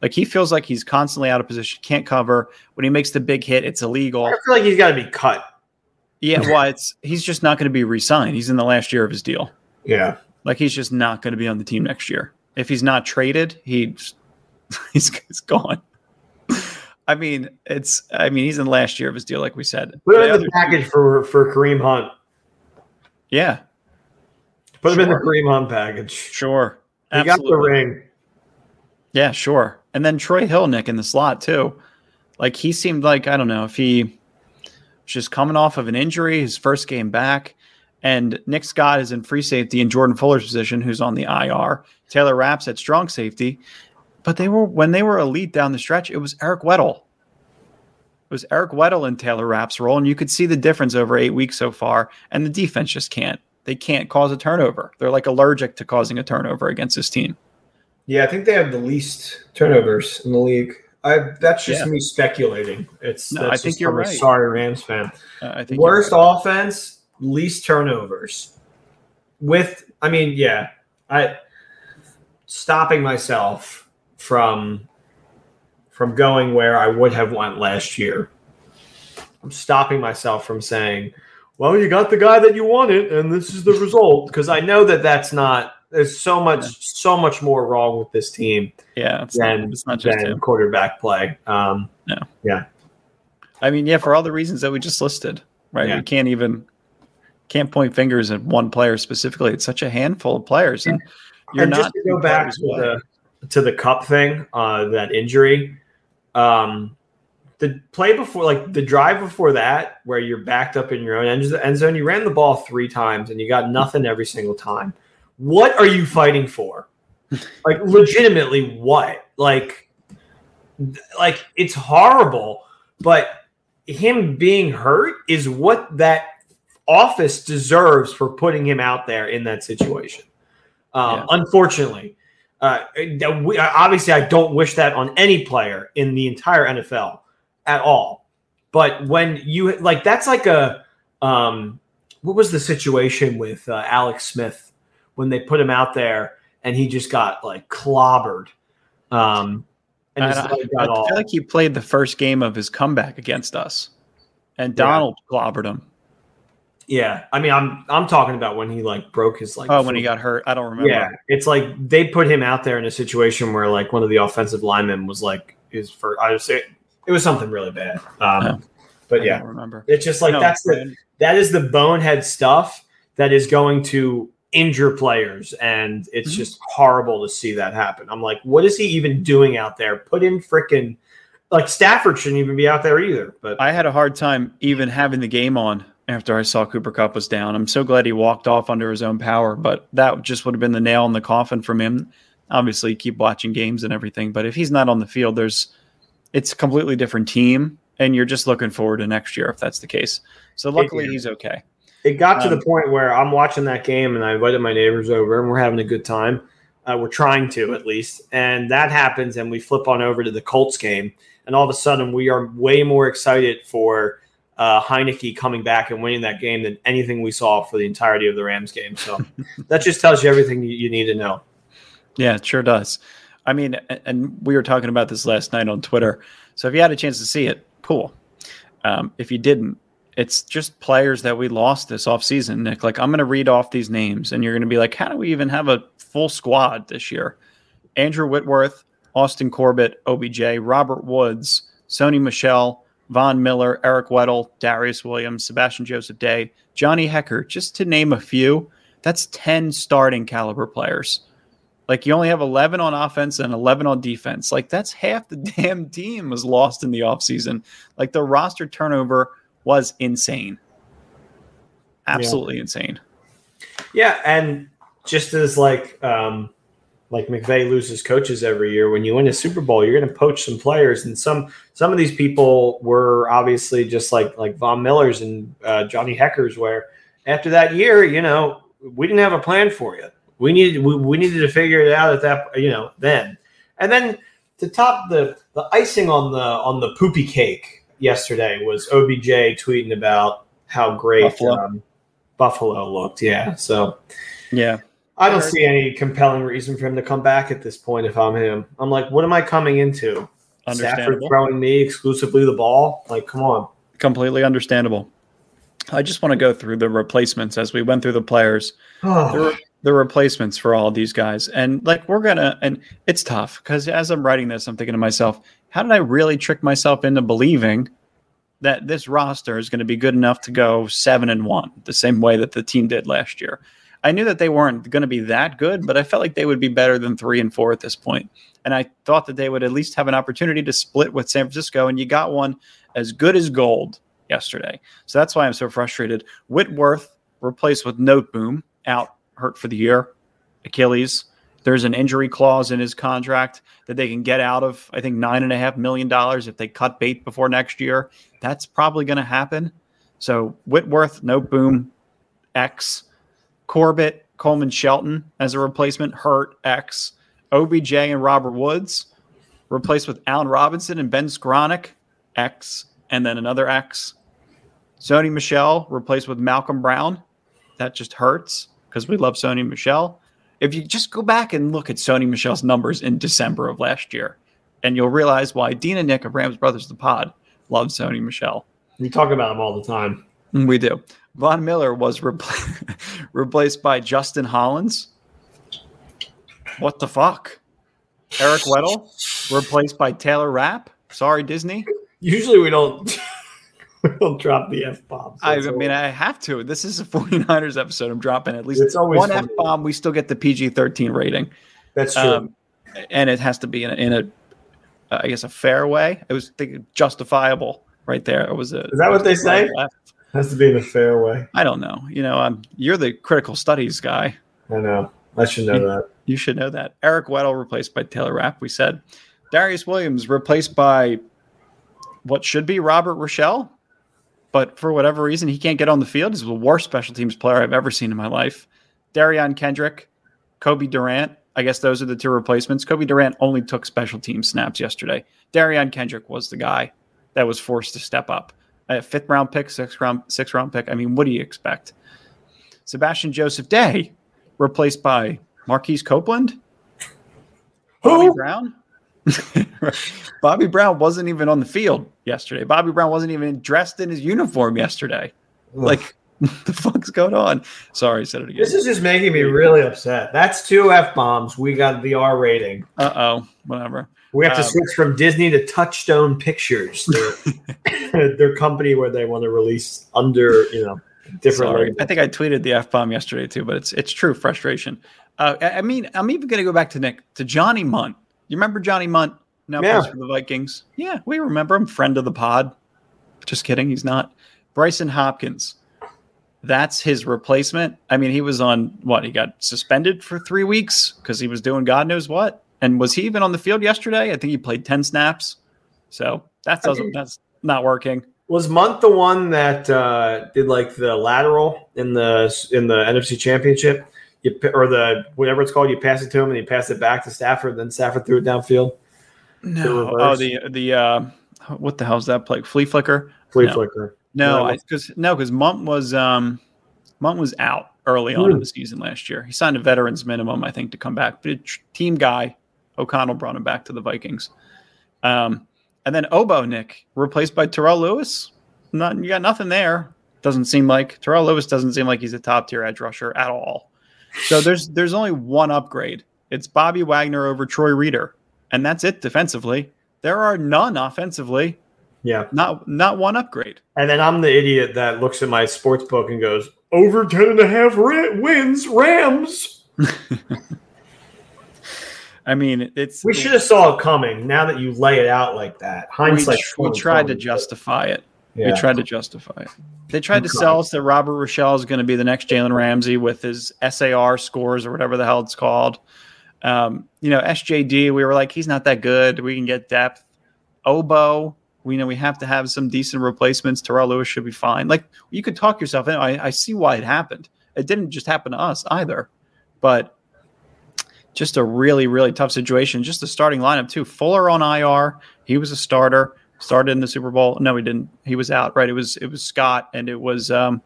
Like he feels like he's constantly out of position, can't cover. When he makes the big hit, it's illegal. I feel like he's got to be cut. Yeah, well, it's he's just not going to be re-signed. He's in the last year of his deal. Yeah, like he's just not going to be on the team next year. If he's not traded, he he's, he's gone. I mean, it's I mean he's in the last year of his deal, like we said. Put him in the package for for Kareem Hunt. Yeah, put sure. him in the Kareem Hunt package. Sure, he Absolutely. got the ring. Yeah, sure. And then Troy Hill, Nick, in the slot too. Like he seemed like I don't know if he just coming off of an injury, his first game back. And Nick Scott is in free safety in Jordan Fuller's position, who's on the IR. Taylor Rapp's at strong safety. but they were when they were elite down the stretch. It was Eric Weddle. It was Eric Weddle in Taylor Rapp's role, and you could see the difference over eight weeks so far. And the defense just can't. They can't cause a turnover. They're like allergic to causing a turnover against this team. Yeah, I think they have the least turnovers in the league. I that's just Yeah. me speculating. It's No, that's I think you're a right. Sorry, Rams fan. Uh, I think Worst right. offense, least turnovers. With I mean, yeah, I stopping myself from from going where I would have went last year. I'm stopping myself from saying, "Well, you got the guy that you wanted, and this is the result." Because I know that that's not. There's so much, so much more wrong with this team Yeah, it's not, than, it's not just than him. quarterback play. Um, yeah. I mean, yeah, for all the reasons that we just listed, right? Yeah. We can't even can't point fingers at one player specifically. It's such a handful of players, and you're and not just to go back to the to the Kupp thing, uh, that injury. Um, the play before, like the drive before that, where you're backed up in your own end end zone, you ran the ball three times and you got nothing every single time. What are you fighting for? like, legitimately, what? Like, like it's horrible, but him being hurt is what that office deserves for putting him out there in that situation. Um, Yeah. Unfortunately, uh, we, obviously, I don't wish that on any player in the entire NFL at all. But when you like, that's like a um, what was the situation with uh, Alex Smith when they put him out there and he just got like clobbered. Um, and I, got I feel like he played the first game of his comeback against us, and Donald clobbered him. yeah, I mean, I'm I'm talking about when he like broke his like. oh, when he got hurt, I don't remember. Yeah, it's like they put him out there in a situation where like one of the offensive linemen was like his first. I would say it was something really bad. Um, Yeah. But I yeah, don't remember. it's just like No, that's the that is the bonehead stuff that is going to injure players, and it's Mhm. just horrible to see that happen. I'm like, what is he even doing out there? Put in freaking like Stafford shouldn't even be out there either. But I had a hard time even having the game on after I saw Cooper Kupp was down. I'm so glad he walked off under his own power, but that just would have been the nail in the coffin from him. Obviously, keep watching games and everything, but if he's not on the field, there's it's a completely different team, and you're just looking forward to next year if that's the case. So luckily, he's okay. It got to Um, the point where I'm watching that game and I invited my neighbors over and we're having a good time. Uh, we're trying to at least. And that happens and we flip on over to the Colts game. And all of a sudden we are way more excited for uh, Heinicke coming back and winning that game than anything we saw for the entirety of the Rams game. So that just tells you everything you, you need to know. Yeah, it sure does. I mean, and we were talking about this last night on Twitter. So if you had a chance to see it, cool. Um, if you didn't, it's just players that we lost this offseason, Nick. Like, I'm going to read off these names, and you're going to be like, how do we even have a full squad this year? Andrew Whitworth, Austin Corbett, OBJ, Robert Woods, Sony Michel, Von Miller, Eric Weddle, Darious Williams, Sebastian Joseph Day, Johnny Hekker, just to name a few. That's 10 starting caliber players. Like you only have 11 on offense and 11 on defense. Like that's half the damn team was lost in the offseason. Like the roster turnover was insane. Absolutely insane. Yeah, and just as like um, like McVay loses coaches every year, when you win a Super Bowl, you're going to poach some players, and some some of these people were obviously just like like Von Miller's and uh, Johnny Hekkers, where after that year, you know, we didn't have a plan for you. We needed we, we needed to figure it out at that you know then, and then to top the the icing on the on the poopy cake yesterday was OBJ tweeting about how great Buffalo. um, Buffalo looked. Yeah, so. Yeah. I don't see any compelling reason for him to come back at this point if I'm him. I'm like, what am I coming into? Stafford throwing me exclusively the ball? Like, come on. Completely understandable. I just want to go through the replacements as we went through the players. the, re- the replacements for all these guys. And like we're gonna and it's tough because as I'm writing this, I'm thinking to myself, how did I really trick myself into believing that this roster is going to be good enough to go seven and one, the same way that the team did last year? I knew that they weren't going to be that good, but I felt like they would be better than three and four at this point. And I thought that they would at least have an opportunity to split with San Francisco, and you got one as good as gold yesterday. So that's why I'm so frustrated. Whitworth replaced with Noteboom out hurt for the year, Achilles. There's an injury clause in his contract that they can get out of. I think nine and a half million dollars if they cut bait before next year. That's probably going to happen. So Whitworth, Noteboom, X. Corbett, Coleman Shelton as a replacement, hurt X. OBJ and Robert Woods replaced with Allen Robinson and Ben Skowronek, X, and then another X. Sony Michel replaced with Malcolm Brown. That just hurts because we love Sony Michel. If you just go back and look at Sony Michel's numbers in December of last year, and you'll realize why Dean and Nick of Rams Brothers the Pod love Sony Michelle. We talk about him all the time. We do. Von Miller was repl- replaced by Justin Hollins. What the fuck? Eric Weddle replaced by Taylor Rapp. Sorry, Disney. Usually we don't we don't drop the F bombs. I, mean, I have to. This is a 49ers episode. I'm dropping at least It's always one. F bomb. We still get the PG 13 rating. that's true. Um, and it has to be in a, in a uh, I guess, a fair way. It was think, justifiable right there. It was a. Is that what they say? left. Has to be in a fair way. I don't know. You know, um, you're the critical studies guy. I know. I should know that. You should know that. Eric Weddle replaced by Taylor Rapp. We said Darious Williams replaced by what should be Robert Rochell, but for whatever reason he can't get on the field. He's the worst special teams player I've ever seen in my life. Derion Kendrick, Cobie Durant. I guess those are the two replacements. Cobie Durant only took special team snaps yesterday. Derion Kendrick was the guy that was forced to step up. A fifth round pick, sixth round, sixth round pick. I mean, what do you expect? Sebastian Joseph Day replaced by Marquise Copeland. Bobby Who? Brown. Bobby Brown wasn't even on the field yesterday. Bobby Brown wasn't even dressed in his uniform yesterday. Like, what the fuck's going on? Sorry, I said it again. This is just making me really upset. That's two F bombs. We got the R rating. Uh oh, whatever. We have to Um, switch from Disney to Touchstone Pictures, their, their company where they want to release under, you know, different. Sorry. I think I tweeted the f bomb yesterday too, but it's it's true frustration. Uh, I I mean, I'm even going to go back to Nick to Johnny Mundt. You remember Johnny Mundt? Now Yeah. plays for the Vikings. Yeah, we remember him. Friend of the pod. Just kidding. He's not. Brycen Hopkins. That's his replacement. I mean, he was on what? He got suspended for three weeks because he was doing God knows what. And was he even on the field yesterday? I think he played ten snaps. So that doesn't. That's not working. Was Mundt the one that uh, did like the lateral in the in the NFC Championship? You or the whatever it's called. You pass it to him and you pass it back to Stafford. Then Stafford threw it downfield. No. Oh, the the uh, what the hell's that play? Flea flicker. Flea No. flicker. No, because no, because Mundt was um, Mundt was out early on in Hmm. the season last year. He signed a veterans minimum, I think, to come back. But a team guy, O'Connell brought him back to the Vikings. Um, and then Obo Nick replaced by Terrell Lewis. Not you got nothing there. Doesn't seem like Terrell Lewis doesn't seem like he's a top tier edge rusher at all. So there's there's only one upgrade. It's Bobby Wagner over Troy Reeder, and that's it defensively. There are none offensively. Yeah. Not not one upgrade. And then I'm the idiot that looks at my sports book and goes, over 10 and a half ra- wins, Rams. I mean, it's We should have saw it coming. Now that you lay it out like that, we, hindsight. we tried to justify it. Yeah. We tried to justify it. They tried to Okay. sell us that Robert Rochell is going to be the next Jalen Ramsey with his SAR scores or whatever the hell it's called. Um, you know, SJD, we were like, he's not that good. We can get depth. Obo, we know we have to have some decent replacements. Terrell Lewis should be fine. Like you could talk yourself in. I, I see why it happened. It didn't just happen to us either, but just a really, really tough situation. Just the starting lineup too. Fuller on IR. He was a starter. Started in the Super Bowl. No, he didn't. He was out. Right. It was it was Scott and it was um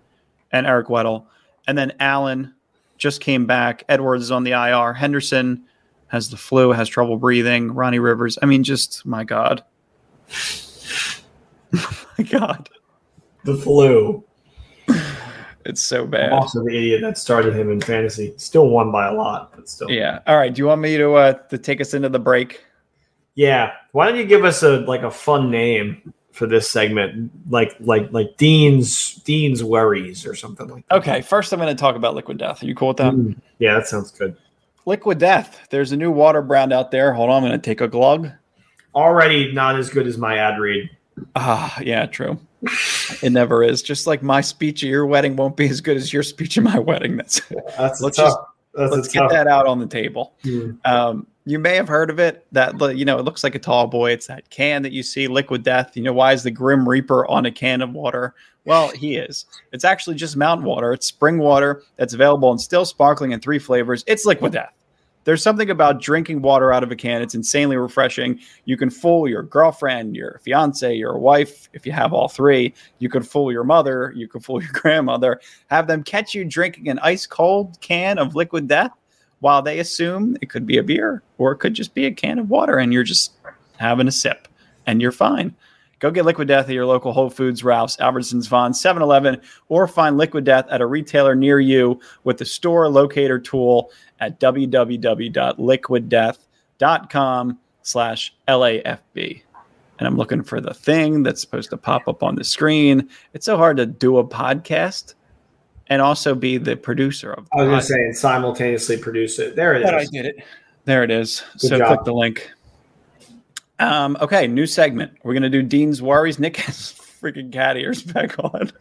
and Eric Weddle. And then Allen just came back. Edwards is on the IR. Henderson has the flu, has trouble breathing. Ronnie Rivers. I mean, just my God. my God. The flu. It's so I'm bad. also the idiot that started him in fantasy. Still won by a lot, but still. Yeah. All right. Do you want me to uh to take us into the break? Yeah. Why don't you give us a like a fun name for this segment, like like like Dean's Dean's worries or something like that. Okay. First, I'm going to talk about Liquid Death. Are you cool with that? Mm. Yeah, that sounds good. Liquid Death. There's a new water brand out there. Hold on. I'm going to take a glug. Already not as good as my ad read. Ah, yeah, true. it never is. Just like my speech at your wedding won't be as good as your speech at my wedding. That's That's let's tough. just That's Let's get tough- that out on the table. Hmm. Um, you may have heard of it. That you know, it looks like a tall boy. It's that can that you see, Liquid Death. You know, why is the Grim Reaper on a can of water? Well, he is. It's actually just mountain water. It's spring water that's available and still sparkling in three flavors. It's Liquid Death. There's something about drinking water out of a can. It's insanely refreshing. You can fool your girlfriend, your fiance, your wife. If you have all three, you can fool your mother. You can fool your grandmother. Have them catch you drinking an ice cold can of liquid death while they assume it could be a beer or it could just be a can of water and you're just having a sip and you're fine. Go get Liquid Death at your local Whole Foods, Ralph's, Albertsons, Vons, 7 Eleven, or find Liquid Death at a retailer near you with the store locator tool at www.liquiddeath.com slash LAFB. And I'm looking for the thing that's supposed to pop up on the screen. It's so hard to do a podcast and also be the producer of the I was going to say and simultaneously produce it. There it But I did it. There it is. Good so job. click the link. Um, okay, new segment. We're gonna do Dean's worries. Nick has freaking cat ears back on.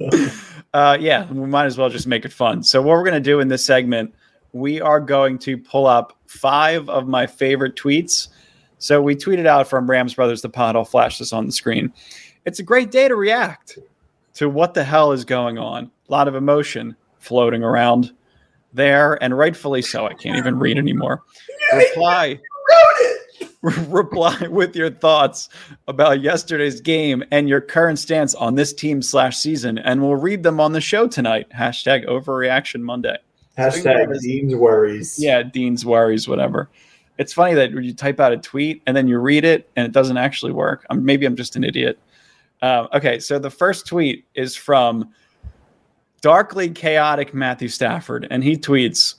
uh, yeah, we might as well just make it fun. So what we're gonna do in this segment, we are going to pull up five of my favorite tweets. So we tweeted out from Rams Brothers the Pod. I'll flash this on the screen. It's a great day to react to what the hell is going on. A lot of emotion floating around there, and rightfully so. I can't even read anymore. Reply. Reply with your thoughts about yesterday's game and your current stance on this team slash season, and we'll read them on the show tonight. Hashtag Overreaction Monday. Hashtag Dean's worries. Yeah, Dean's worries, whatever. It's funny that you type out a tweet and then you read it and it doesn't actually work. I'm, maybe I'm just an idiot. Um, okay, so the first tweet is from darkly chaotic Matthew Stafford, and he tweets.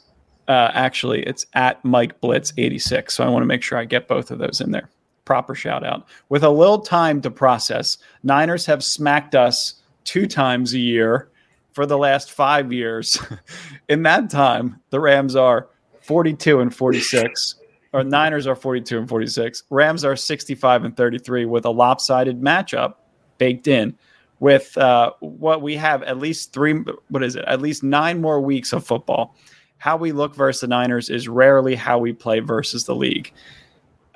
Uh, actually, it's at Mike Blitz 86. So I want to make sure I get both of those in there. Proper shout out. With a little time to process, Niners have smacked us two times a year for the last five years. in that time, the Rams are 42 and 46, or Niners are 42 and 46. Rams are 65 and 33 with a lopsided matchup baked in. With uh, what we have at least three, what is it? At least nine more weeks of football. How we look versus the Niners is rarely how we play versus the league.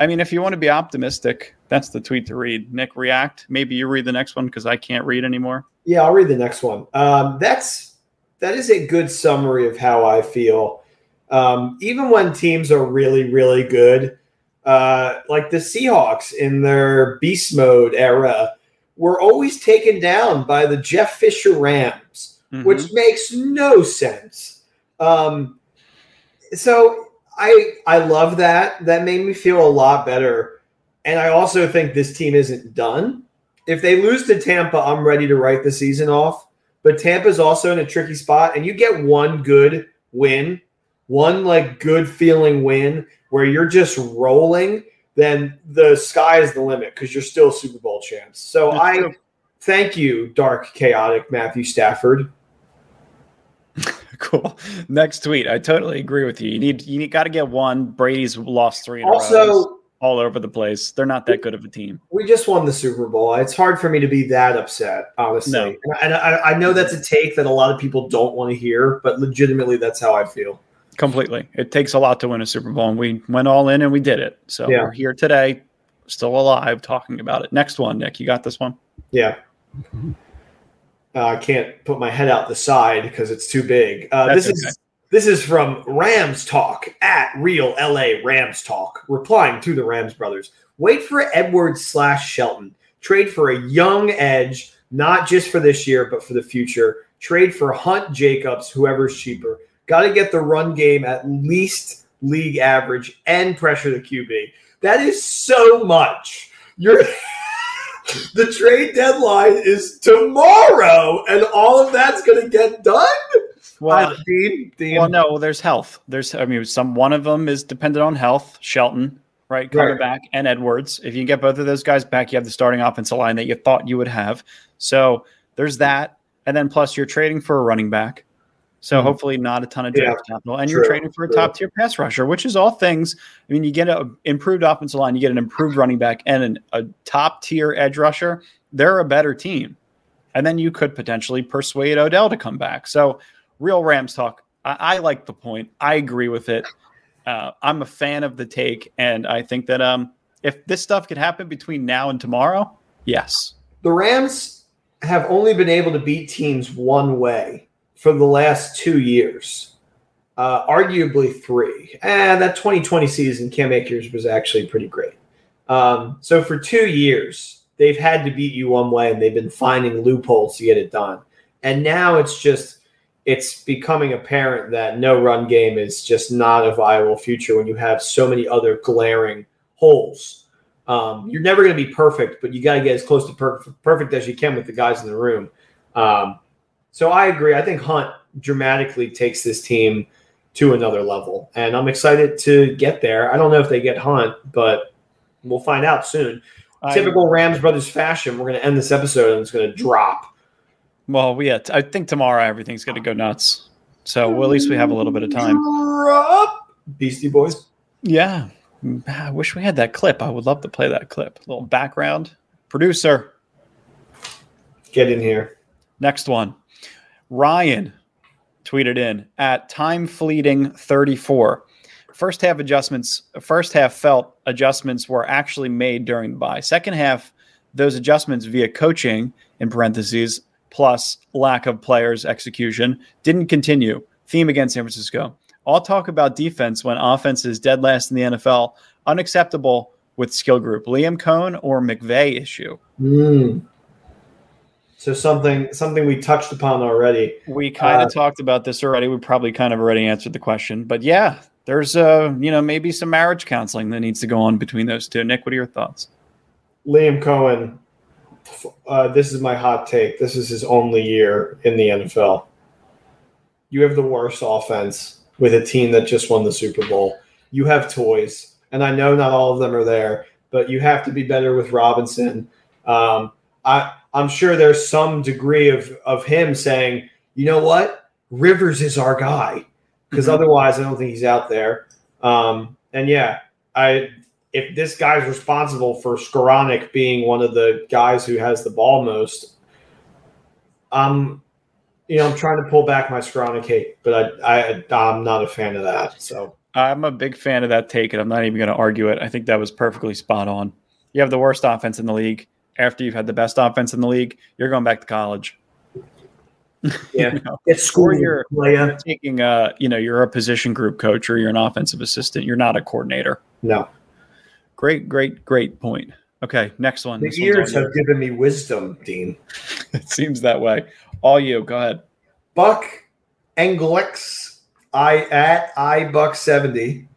I mean, if you want to be optimistic, that's the tweet to read. Nick, react. Maybe you read the next one because I can't read anymore. Yeah, I'll read the next one. Um, that's that is a good summary of how I feel. Um, even when teams are really, really good, uh, like the Seahawks in their beast mode era, were always taken down by the Jeff Fisher Rams, Mhm. which makes no sense. Um, so I I love that. That made me feel a lot better. And I also think this team isn't done. If they lose to Tampa, I'm ready to write the season off. But Tampa's also in a tricky spot, and you get one good win, one like good feeling win where you're just rolling, then the sky is the limit because you're still Super Bowl champs. So That's I true. thank you, dark, chaotic Matthew Stafford. Cool. Next tweet. I totally agree with you. You need you need, got to get one. Brady's lost three in a row. Also, all over the place. They're not that good of a team. we just won the Super Bowl. It's hard for me to be that upset, honestly. No. And I, I know that's a take that a lot of people don't want to hear, but legitimately, that's how I feel. Completely. It takes a lot to win a Super Bowl, and we went all in and we did it. So Yeah. we're here today, still alive, talking about it. Next one, Nick. You got this one? Yeah. Uh, I can't put my head out the side because it's too big. Uh, this okay. is this is from Rams Talk at Real LA Rams Talk, replying to the Rams brothers. Wait for Edwards slash Shelton. Trade for a young edge, not just for this year, but for the future. Trade for Hunt Jacobs, whoever's cheaper. Got to get the run game at least league average and pressure the QB. That is so much. You're the trade deadline is tomorrow, and all of that's going to get done. Well, Dean. Dean. well, no. There's health. There's, I mean, some one of them is dependent on health. Shelton, right, coming Right. back, and Edwards. If you get both of those guys back, you have the starting offensive line that you thought you would have. So there's that, and then plus you're trading for a running back. So Mhm. hopefully not a ton of Yeah, draft capital, and you're true, trading for a top tier pass rusher, which is all things. I mean, you get an improved offensive line, you get an improved running back, and an, a top tier edge rusher. They're a better team, and then you could potentially persuade Odell to come back. So real Rams talk. I, I like the point. I agree with it. Uh, I'm a fan of the take, and I think that um, if this stuff could happen between now and tomorrow, yes. The Rams have only been able to beat teams one way for the last two years, uh, arguably three. And that 2020 season, Cam Akers was actually pretty great. Um, so for two years, they've had to beat you one way, and they've been finding loopholes to get it done. And now it's just it's becoming apparent that no run game is just not a viable future when you have so many other glaring holes. Um, you're never going to be perfect, but you got to get as close to per- perfect as you can with the guys in the room. Um, so I agree. I think Hunt dramatically takes this team to another level, and I'm excited to get there. I don't know if they get Hunt, but we'll find out soon. I- Typical Rams brothers fashion. We're going to end this episode and it's going to drop. Well, we yeah, I think tomorrow everything's going to go nuts. So well, at least we have a little bit of time. Drop. Beastie Boys. Yeah. I wish we had that clip. I would love to play that clip. A little background. Producer. Get in here. Next one. Ryan tweeted in at time fleeting 34. First half adjustments, first half felt adjustments were actually made during the bye. Second half, those adjustments via coaching, in parentheses, plus lack of players' execution, didn't continue. Theme against San Francisco. All talk about defense when offense is dead last in the NFL. Unacceptable with skill group. Liam Coen or McVay issue. Mm. So something something we touched upon already. We kind of Uh, talked about this already. We probably kind of already answered the question, but yeah, there's uh, you know, maybe some marriage counseling that needs to go on between those two. Nick, what are your thoughts? Liam Coen. Uh, this is my hot take. This is his only year in the NFL. You have the worst offense with a team that just won the Super Bowl. You have toys, and I know not all of them are there, but you have to be better with Robinson. Um, I, I'm sure there's some degree of of him saying, you know what, Rivers is our guy, because Mhm. otherwise I don't think he's out there. Um, and yeah, I if this guy's responsible for Skowronek being one of the guys who has the ball most, I'm, you know, I'm trying to pull back my Skowronek hate, but I, I, I'm not a fan of that. So I'm a big fan of that take, and I'm not even going to argue it. I think that was perfectly spot on. You have the worst offense in the league. After you've had the best offense in the league, you're going back to college. Yeah. You know? it's Or you're, you're taking a, you know, you're a position group coach or you're an offensive assistant. You're not a coordinator. No, Great, great, great point. Okay, next one. the This years have given me wisdom, Dean. It seems that way. All you. Go ahead. Buck Englix, I at I Buck seventy.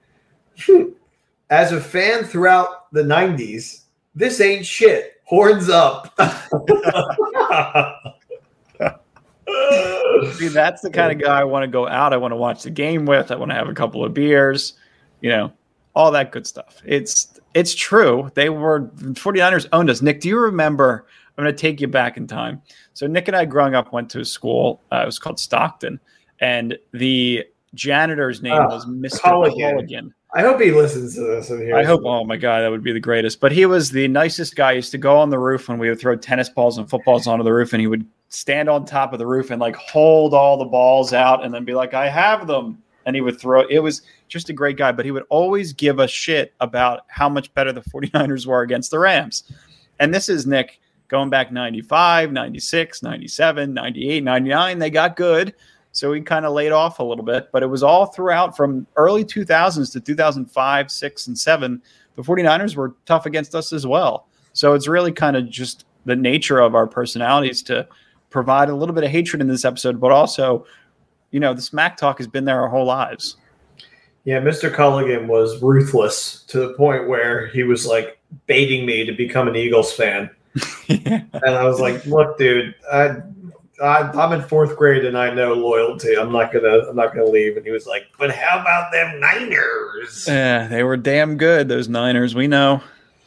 As a fan throughout the '90s, this ain't shit. Horns up. See, that's the kind of guy I want to go out. I want to watch the game with. I want to have a couple of beers, you know, all that good stuff. It's it's true. They were 49ers owned us. Nick, do you remember? I'm going to take you back in time. So Nick and I growing up went to a school. Uh, it was called Stockton, and the janitor's name Oh, was Mr. Culligan. Culligan. I hope he listens to this and hears. I hope. Oh my god, that would be the greatest. But he was the nicest guy. He used to go on the roof when we would throw tennis balls and footballs onto the roof, and he would stand on top of the roof and like hold all the balls out, and then be like, "I have them," and he would throw. It was just a great guy, but he would always give a shit about how much better the 49ers were against the Rams. And this is Nick going back 95, 96, 97, 98, 99. They got good. So he kind of laid off a little bit, but it was all throughout from early 2000s to 2005, 6, and 7. The 49ers were tough against us as well. So it's really kind of just the nature of our personalities to provide a little bit of hatred in this episode, but also, you know, the smack talk has been there our whole lives. Yeah, Mr. Culligan was ruthless to the point where he was like baiting me to become an Eagles fan, and I was like, "Look, dude, I, I, I'm in fourth grade and I know loyalty. I'm not gonna, I'm not gonna leave." And he was like, "But how about them Niners?" Yeah, they were damn good, those Niners. We know.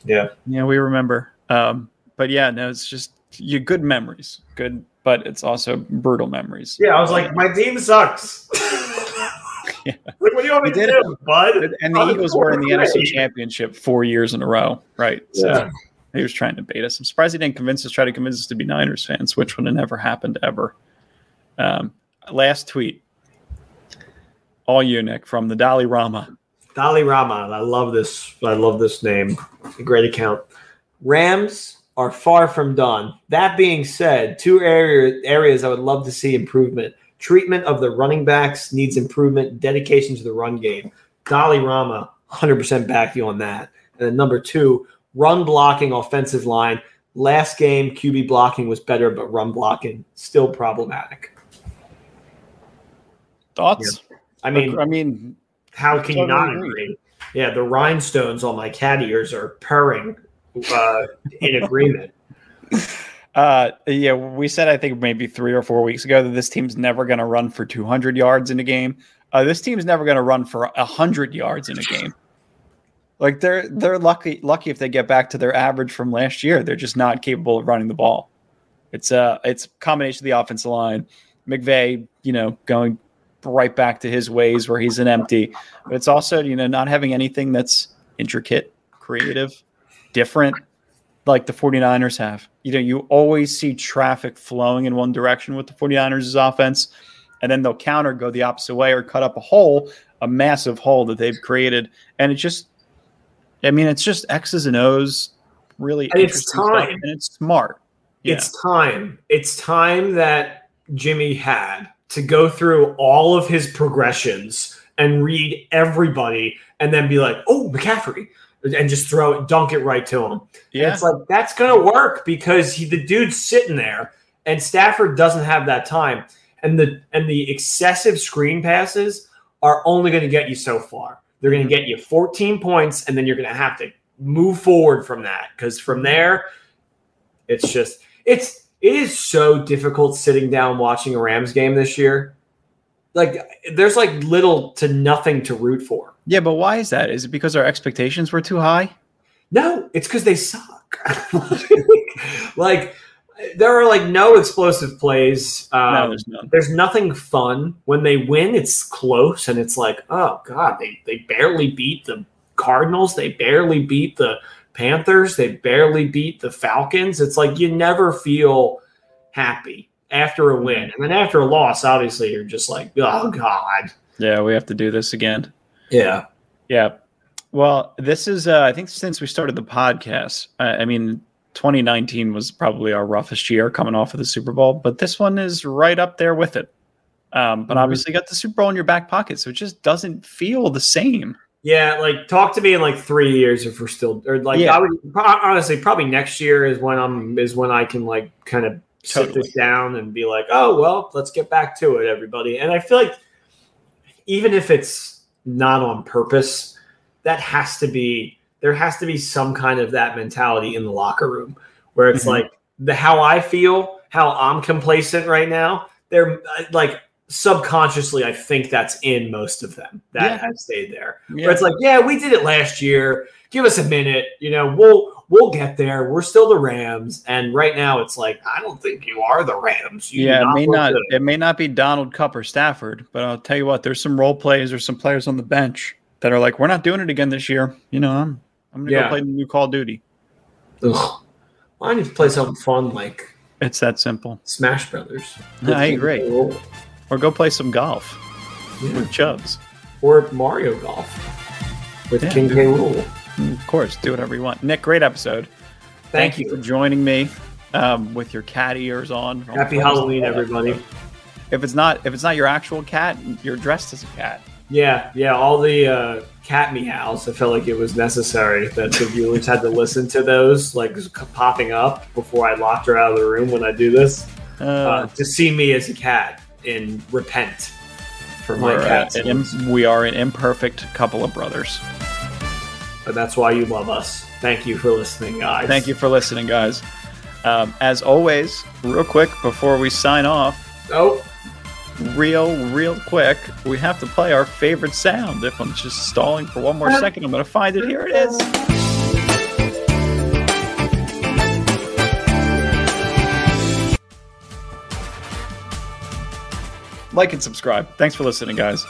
Yeah, Yeah, we remember. Um, but yeah, no, it's just you good memories. Good, but it's also brutal memories. yeah. I was like, "My team sucks." Yeah. Like, what do you want me to do, bud? And the Eagles were in the NFC. Championship four years in a row, right? So Yeah. He was trying to bait us. I'm surprised he didn't convince us, try to convince us to be Niners fans, which would have never happened ever. Um, last tweet. All you, Nick, from the Dalai Rama. Dalai Rama. I love this. I love this name. Great account. Rams are far from done. That being said, two area, areas I would love to see improvement. Treatment of the running backs needs improvement. Dedication to the run game. Dalai Rama, 100% back you on that. And then number two, run blocking offensive line. Last game, QB blocking was better, but run blocking still problematic. Thoughts? I mean, I mean, how can you not Totally agree? Yeah, the rhinestones on my cat ears are purring uh, in agreement. uh, yeah, we said I think maybe three or four weeks ago that this team's never going to run for 200 yards in a game. Uh, this team's never going to run for 100 yards in a game. Like they're they're lucky lucky if they get back to their average from last year. They're just not capable of running the ball. It's a it's a combination of the offensive line, McVay, you know, going right back to his ways where he's an empty, but it's also you know not having anything that's intricate, creative, different like the 49ers have. You know, you always see traffic flowing in one direction with the 49ers' offense, and then they'll counter, go the opposite way, or cut up a hole, a massive hole that they've created. And it just, I mean, it's just X's and O's, really And it's time. and it's smart. Yeah. It's time. It's time that Jimmy had to go through all of his progressions and read everybody and then be like, oh, McCaffrey. And just throw it, dunk it right to him. And yeah. It's like that's going to work because he, the dude's sitting there, and Stafford doesn't have that time, and the and the excessive screen passes are only going to get you so far. They're going to get you 14 points, and then you're going to have to move forward from that because from there, it's just it's it is so difficult sitting down watching a Rams game this year. Like there's like little to nothing to root for. yeah, but why is that? Is it because our expectations were too high? No, it's because they suck. like there are like no explosive plays. Um, no, there's none. there's nothing fun when they win. It's close, and it's like, oh god, they they barely beat the Cardinals. They barely beat the Panthers. They barely beat the Falcons. It's like you never feel happy after a win, and then after a loss, obviously you're just like, oh god, Yeah, we have to do this again. yeah. Yeah. Well, this is, uh, I think, since we started the podcast, I, I mean, 2019 was probably our roughest year coming off of the Super Bowl, but this one is right up there with it. Um, but Mhm. obviously, you got the Super Bowl in your back pocket, so it just doesn't feel the same. Yeah, like talk to me in like three years if we're still or like Yeah. I would honestly probably next year is when I'm is when I can like kind of sit this down and be like, oh well, let's get back to it, everybody. And I feel like even if it's not on purpose, that has to be there has to be some kind of that mentality in the locker room where it's Mhm. like the how I feel, how I'm complacent right now. They're like subconsciously, I think that's in most of them that Yeah. has stayed there Yeah. where it's like, yeah, we did it last year. Give us a minute. You know, we'll we'll get there. We're still the Rams, and right now it's like, I don't think you are the Rams. You yeah, it may not good. it may not be Donald Kupp or Stafford, but I'll tell you what, there's some role plays or some players on the bench that are like, we're not doing it again this year. You know, I'm I'm gonna Yeah. go play the new Call of Duty. Ugh. Why don't you play something fun like It's that simple. Smash Brothers? I agree. Or go play some golf Yeah. with Chubbs. Or Mario Golf with Yeah. King K. Rool. Of course, do whatever you want. Nick, great episode. Thank, for you. For joining me um, with your cat ears on. Happy Halloween, everybody. If it's not if it's not your actual cat, you're dressed as a cat. Yeah, yeah. All the uh, cat meows. I felt like it was necessary that the viewers had to listen to those, like popping up before I locked her out of the room when I do this. Uh, uh, to see me as a cat and repent for my uh, cat we are an imperfect couple of brothers. But that's why you love us. Thank you for listening, guys. Thank you for listening, guys. Um, as always, real quick before we sign off, Oh, real, real quick, we have to play our favorite sound. If I'm just stalling for one more uh, second, I'm going to find it. Here it is. Like and subscribe. Thanks for listening, guys.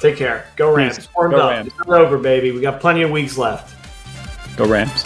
take care. Go Rams. Go up. Rams. It's not over, baby. We got plenty of weeks left. Go Rams.